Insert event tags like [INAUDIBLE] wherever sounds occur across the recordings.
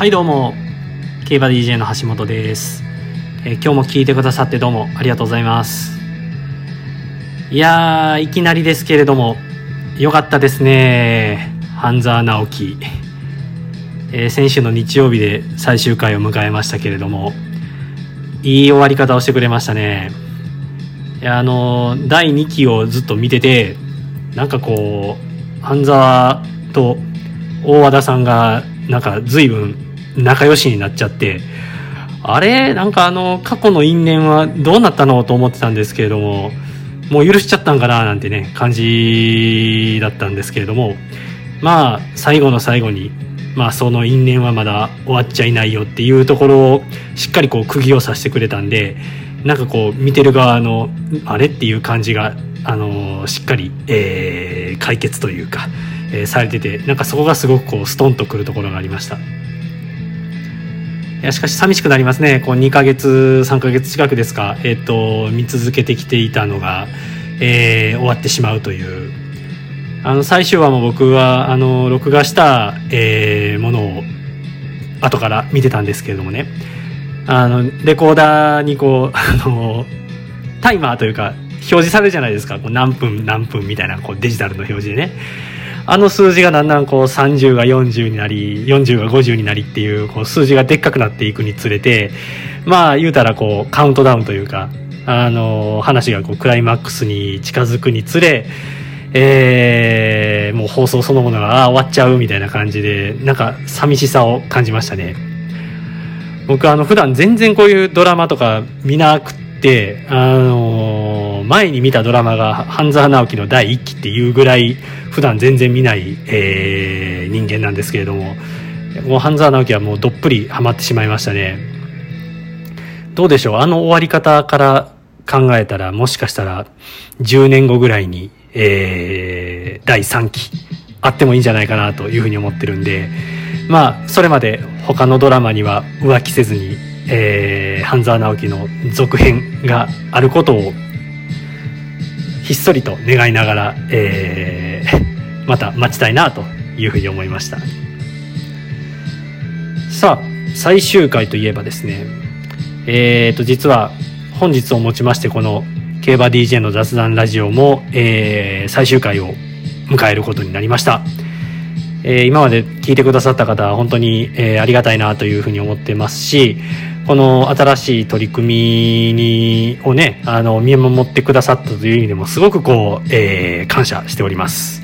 はいどうも。競馬 DJ の橋本です、えー、今日も聞いてくださってどうもありがとうございます。いやーいきなりですけれどもよかったですね。半沢直樹、えー、先週の日曜日で最終回を迎えましたけれどもいい終わり方をしてくれましたね。いやあの第2期をずっと見ててなんかこう半沢と大和田さんがなんか随分仲良しになっちゃってあれなんかあの過去の因縁はどうなったのと思ってたんですけれどももう許しちゃったんかななんてね感じだったんですけれどもまあ最後の最後にまあその因縁はまだ終わっちゃいないよっていうところをしっかりこう釘を刺してくれたんでなんかこう見てる側のあれっていう感じがあのしっかり、えー、解決というかえー、されててなんかそこがすごくこうストンとくるところがありました。いやしかし寂しくなりますね。こう2ヶ月3ヶ月近くですか、えーと、見続けてきていたのが、えー、終わってしまうという。あの最終話も僕はあの録画した、えー、ものを後から見てたんですけれどもね。あのレコーダーにこう [LAUGHS] あのタイマーというか表示されるじゃないですか。こう何分何分みたいなこうデジタルの表示でね。あの数字がだんだんこう30が40になり40が50になりっていうこう数字がでっかくなっていくにつれてまあ言うたらこうカウントダウンというかあの話がこうクライマックスに近づくにつれえー、もう放送そのものがあ終わっちゃうみたいな感じでなんか寂しさを感じましたね。僕あの普段全然こういうドラマとか見なくってあの前に見たドラマが半沢直樹の第1期っていうぐらい普段全然見ない、えー、人間なんですけれどももう半沢直樹はもうどっぷりハマってしまいましたね。どうでしょう？あの終わり方から考えたらもしかしたら10年後ぐらいに、えー、第3期あってもいいんじゃないかなというふうに思ってるんでまあそれまで他のドラマには浮気せずに、えー、半沢直樹の続編があることをひっそりと願いながら、えー、また待ちたいなというふうに思いました。さあ最終回といえばですねえー、と実は本日をもちましてこの競馬 DJ の雑談ラジオも、えー、最終回を迎えることになりました、えー、今まで聞いてくださった方は本当に、えー、ありがたいなというふうに思ってますしこの新しい取り組みにをねあの見守ってくださったという意味でもすごくこう、えー、感謝しております。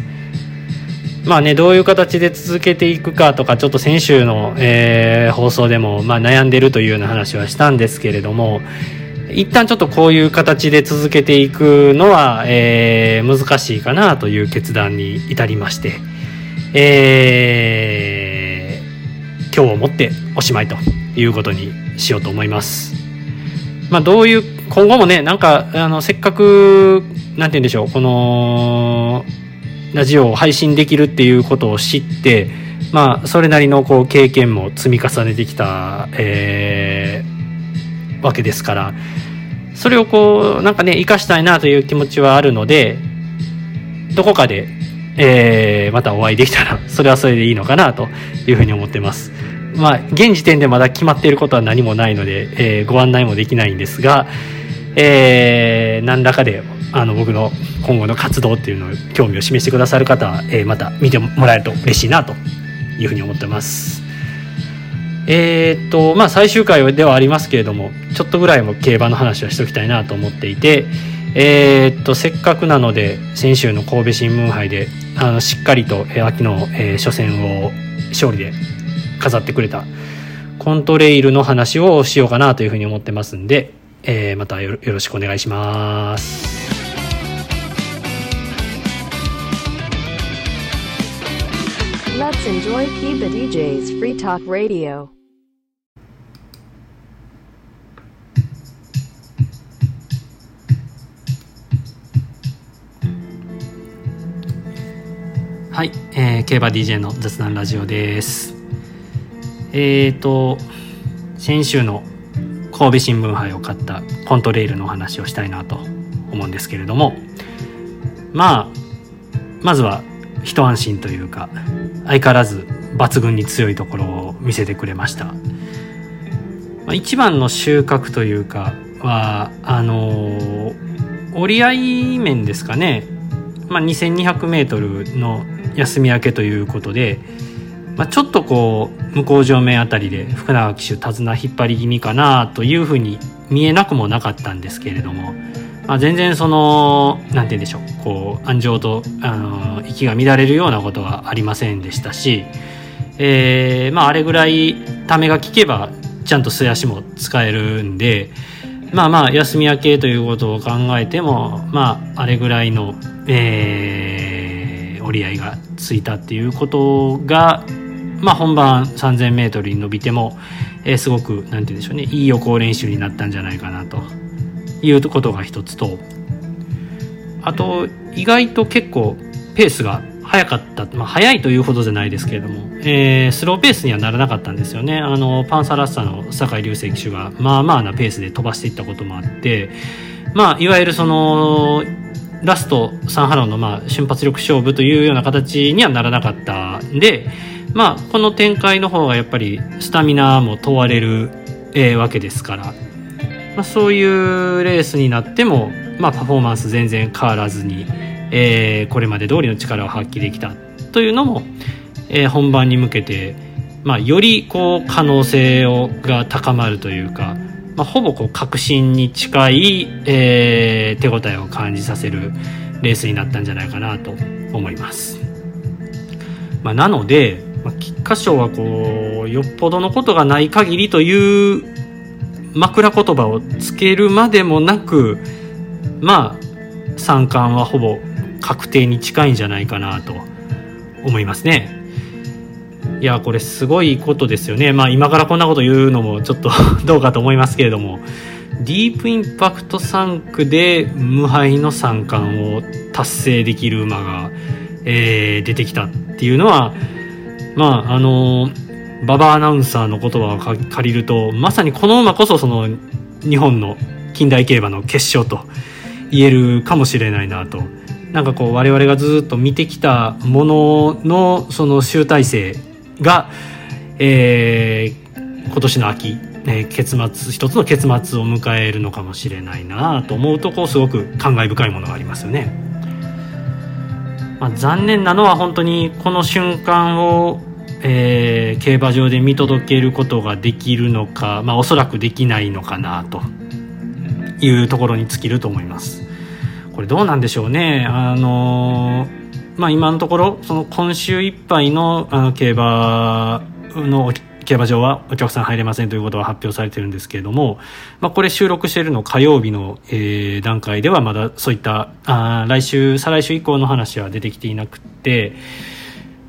まあねどういう形で続けていくかとかちょっと先週の、えー、放送でも、まあ、悩んでるというような話はしたんですけれども一旦ちょっとこういう形で続けていくのは、えー、難しいかなという決断に至りまして、えー、今日をもっておしまいと。いうことにしようと思います。まあ、どういう、今後もね、なんか、あの、せっかく、なんて言うんでしょう、この、ラジオを配信できるっていうことを知って、まあ、それなりのこう経験も積み重ねてきた、えー、わけですから、それをこう、なんかね、活かしたいなという気持ちはあるので、どこかで、えー、またお会いできたら、それはそれでいいのかなというふうに思ってます。まあ、現時点でまだ決まっていることは何もないので、えー、ご案内もできないんですが、えー、何らかであの僕の今後の活動っていうのを興味を示してくださる方は、えー、また見てもらえると嬉しいなというふうに思ってます。えー、っとまあ最終回ではありますけれどもちょっとぐらいも競馬の話はしておきたいなと思っていて、えー、っとせっかくなので先週の神戸新聞杯であのしっかりと、え秋の、えー、初戦を勝利で飾ってくれたコントレイルの話をしようかなというふうに思ってますんで、えー、またよろしくお願いします。Let's enjoy Kiba DJ's Free Talk Radio. はい、えー、競馬 DJ の雑談ラジオです。えーと先週の神戸新聞杯を買ったコントレイルのお話をしたいなと思うんですけれどもまあまずは一安心というか相変わらず抜群に強いところを見せてくれました、まあ、一番の収穫というかはあの折り合い面ですかね、まあ、2200m の休み明けということで、まあ、ちょっとこう向正面あたりで福永騎手手綱引っ張り気味かなというふうに見えなくもなかったんですけれども、まあ、全然その何て言うんでしょうこう安城とあの息が乱れるようなことはありませんでしたし、えー、まああれぐらいためが効けばちゃんと素足も使えるんでまあまあ休み明けということを考えてもまああれぐらいの、えー、折り合いがついたっていうことがまあ本番 3000m に伸びても、えー、すごく何て言うんでしょうねいい予行練習になったんじゃないかなということが一つとあと意外と結構ペースが速かった、まあ、速いというほどじゃないですけれども、えー、スローペースにはならなかったんですよね。あのパンサラッサの酒井流星騎手がまあまあなペースで飛ばしていったこともあってまあいわゆるそのラストサンハロンのまあ瞬発力勝負というような形にはならなかったんでまあこの展開の方がやっぱりスタミナも問われる、えー、わけですから、まあ、そういうレースになってもまあパフォーマンス全然変わらずに。えー、これまで通りの力を発揮できたというのも、えー、本番に向けて、まあ、よりこう可能性をが高まるというか、まあ、ほぼこう確信に近い、えー、手応えを感じさせるレースになったんじゃないかなと思います。まあ、なので、まあ、菊花賞はこうよっぽどのことがない限りという枕言葉をつけるまでもなくまあ三冠はほぼ確定に近いんじゃないかなと思いますね。いやこれすごいことですよね。まあ今からこんなこと言うのもちょっと [LAUGHS] どうかと思いますけれどもディープインパクト3区で無敗の3冠を達成できる馬が、えー、出てきたっていうのはまああの馬場アナウンサーの言葉を借りるとまさにこの馬こそその日本の近代競馬の決勝と言えるかもしれないなとなんかこう我々がずっと見てきたもののその集大成が、えー、今年の秋、えー、結末一つの結末を迎えるのかもしれないなと思うとこうすごく感慨深いものがありますよね。まあ、残念なのは本当にこの瞬間を、えー、競馬場で見届けることができるのか、まあ、おそらくできないのかなというところに尽きると思います。これどうなんでしょうね。あのまあ、今のところ、その今週いっぱいのあの競馬の競馬場はお客さん入れませんということは発表されてるんですけれども、まあ、これ収録しているの火曜日の、えー、段階ではまだそういったあ来週再来週以降の話は出てきていなくて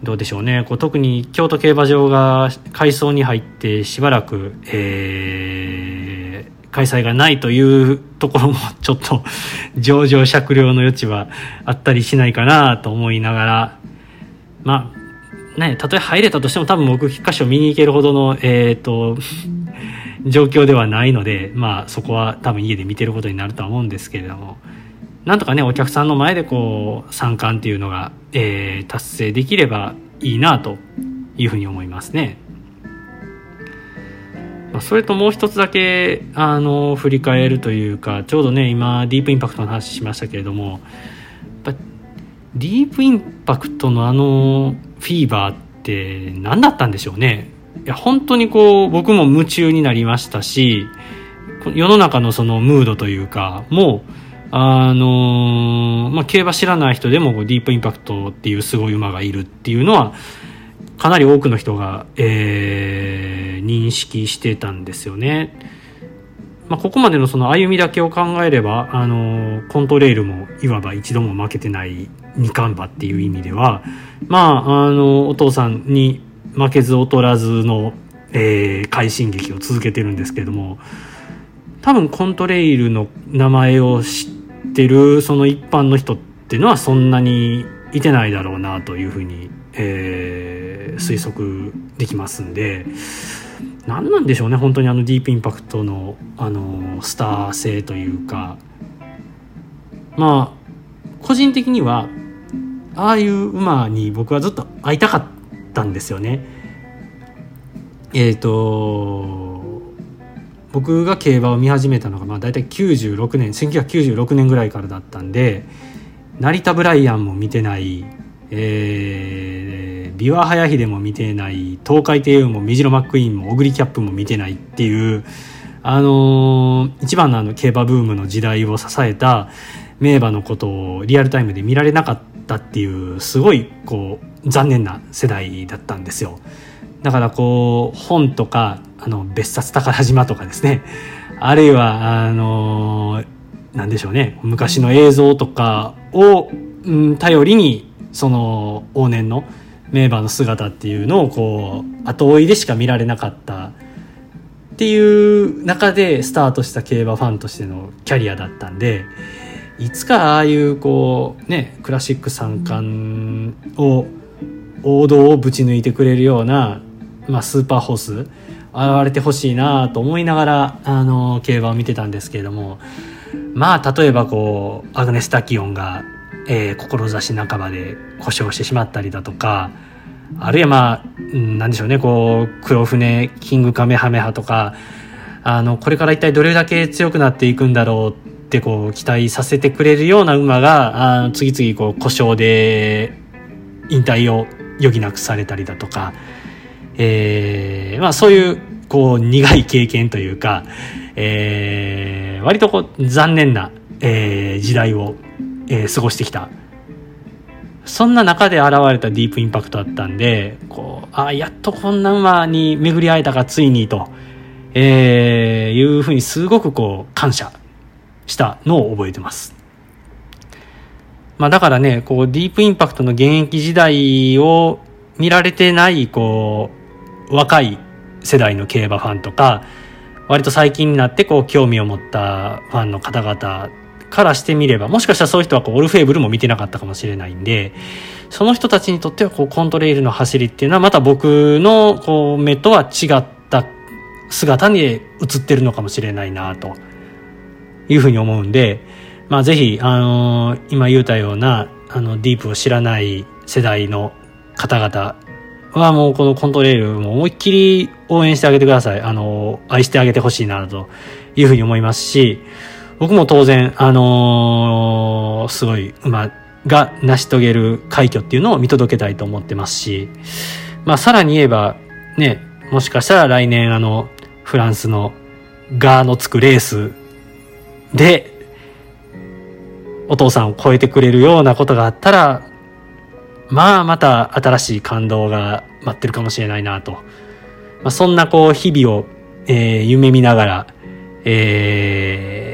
どうでしょうね。こう特に京都競馬場が改装に入ってしばらく、えー開催がないというところもちょっと [LAUGHS] 上場酌量の余地はあったりしないかなと思いながらまあねたとえ入れたとしても多分僕1箇所見に行けるほどのえ、ー、と状況ではないのでまあそこは多分家で見てることになるとは思うんですけれどもなんとかねお客さんの前でこう参観っていうのが、えー、達成できればいいなというふうに思いますね。それともう一つだけあの振り返るというかちょうどね今ディープインパクトの話しましたけれどもディープインパクトのあのフィーバーって何だったんでしょうねいや本当にこう僕も夢中になりましたし世の中のそのムードというかもうあのまあ、競馬知らない人でもディープインパクトっていうすごい馬がいるっていうのはかなり多くの人が、えー、認識してたんですよね。まあ、ここまでのその歩みだけを考えれば、あの、コントレイルもいわば一度も負けてない二冠馬っていう意味では、まあ、あの、お父さんに負けず劣らずの、えー、快進撃を続けてるんですけども、多分コントレイルの名前を知ってるその一般の人っていうのはそんなにいてないだろうなというふうに、えー推測できますんで何なんでしょうね本当にあのディープインパクトのあのスター性というか。まあ個人的にはああいう馬に僕はずっと会いたかったんですよね。えっ、ー、と僕が競馬を見始めたのがまあ大体96年1996年ぐらいからだったんで成田ブライアンも見てない、えー、ビワハヤヒデも見てない東海帝王もメジロマックイーンもオグリキャップも見てないっていうあのー、一番のあの競馬ブームの時代を支えた名馬のことをリアルタイムで見られなかったっていうすごいこう残念な世代だったんですよ。だからこう本とかあの別冊宝島とかですねあるいはあの何でしょうね昔の映像とかを、うん、頼りにその往年の名馬の姿っていうのをこう後追いでしか見られなかったっていう中でスタートした競馬ファンとしてのキャリアだったんでいつかああいうこうねクラシック三冠を王道をぶち抜いてくれるような、まあ、スーパーホース現れてほしいなと思いながらあの競馬を見てたんですけれどもまあ例えばこうアグネス・タキオンが、えー、志半ばで故障してしまったりだとかあるいはまあ、なんでしょうね、こう、黒船、キングカメハメハとか、あの、これから一体どれだけ強くなっていくんだろうってこう、期待させてくれるような馬が、あ次々こう、故障で引退を余儀なくされたりだとか、えー、まあそういう、こう、苦い経験というか、えー、割とこう、残念な、えー、時代を、えー、過ごしてきた。そんな中で現れたディープインパクトだったんで、こう、あやっとこんな馬に巡り会えたか、ついにと、えー、いうふうにすごくこう、感謝。したのを覚えてます。まあだからね、こう、ディープインパクトの現役時代を見られてない、こう、若い世代の競馬ファンとか、割と最近になってこう興味を持ったファンの方々からしてみれば、もしかしたらそういう人はこうオルフェーブルも見てなかったかもしれないんで、その人たちにとってはこうコントレイルの走りっていうのはまた僕のこう目とは違った姿に映ってるのかもしれないなというふうに思うんで、まあぜひ、あのー、今言うたような、あの、ディープを知らない世代の方々はもうこのコントレイルも思いっきり応援してあげてください。あのー、愛してあげてほしいなというふうに思いますし、僕も当然、あのー、すごい馬が成し遂げる快挙っていうのを見届けたいと思ってますし、まあさらに言えば、ね、もしかしたら来年あの、フランスのガーのつくレースで、お父さんを超えてくれるようなことがあったら、まあまた新しい感動が待ってるかもしれないなと。まあ、そんなこう日々を、えー、夢見ながら、えー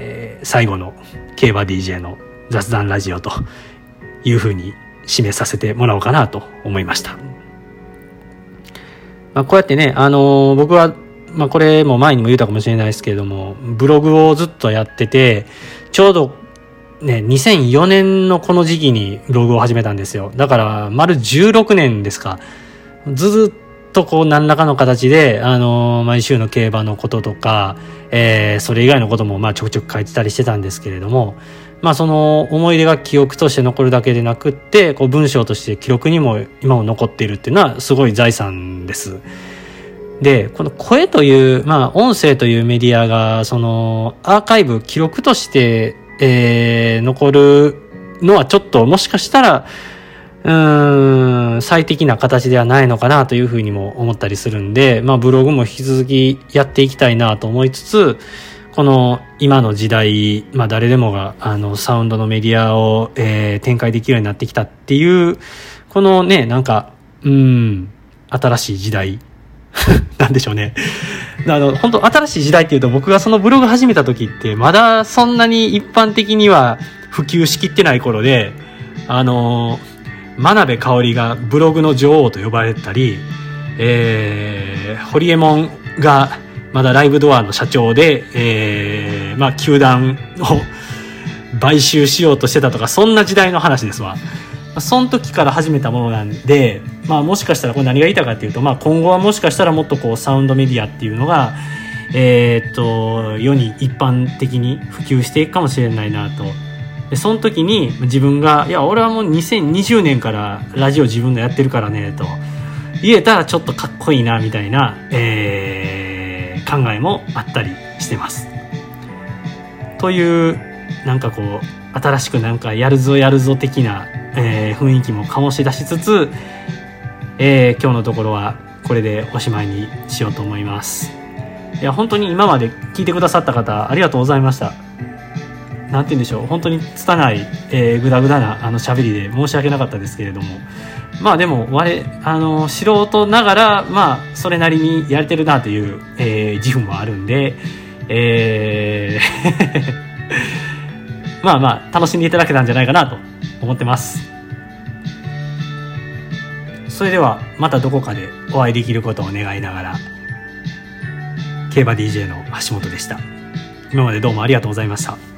最後の競馬 DJ の雑談ラジオというふうに締めさせてもらおうかなと思いました。まあ、こうやってね、あのー、僕は、まあ、これも前にも言ったかもしれないですけれども、ブログをずっとやってて、ちょうどね、2004年のこの時期にブログを始めたんですよ。だから、丸16年ですか。ずっとこう何らかの形で、あのー、毎週の競馬のこととか、えー、それ以外のこともまあちょくちょく書いてたりしてたんですけれども、まあその思い出が記憶として残るだけでなくって、こう文章として記録にも今も残っているっていうのはすごい財産です。で、この声という、まあ音声というメディアが、そのアーカイブ、記録として、えー、残るのはちょっともしかしたら、うん、最適な形ではないのかなというふうにも思ったりするんで、まあブログも引き続きやっていきたいなと思いつつ、この今の時代、まあ誰でもがあのサウンドのメディアを、えー、展開できるようになってきたっていう、このね、なんか、うん、新しい時代。[LAUGHS] なんでしょうね。あの、本当新しい時代っていうと僕がそのブログ始めた時ってまだそんなに一般的には普及しきってない頃で、あの真鍋かおりがブログの女王と呼ばれたり、えー、ホリエモンがまだライブドアの社長で、えー、まあ、球団を買収しようとしてたとか、そんな時代の話ですわ。その時から始めたものなんで、まあもしかしたらこれ何が言いたかっていうと、まあ今後はもしかしたらもっとこうサウンドメディアっていうのが、えー、っと、世に一般的に普及していくかもしれないなと。でその時に自分が「いや俺はもう2020年からラジオ自分のやってるからね」と。言えたらちょっとかっこいいなみたいな、えー、考えもあったりしてます。というなんかこう新しくなんかやるぞやるぞ的な、えー、雰囲気も醸し出しつつ、えー、今日のところはこれでおしまいにしようと思います。いや本当に今まで聞いてくださった方ありがとうございました。何て言うんでしょう。本当に拙い、えー、グダグダなあの喋りで申し訳なかったですけれども。まあでも我あの素人ながらまあそれなりにやれてるなという、えー、自負もあるんでえー [LAUGHS] まあまあ楽しんでいただけたんじゃないかなと思ってます。それではまたどこかでお会いできることを願いながら競馬 DJ の橋本でした。今までどうもありがとうございました。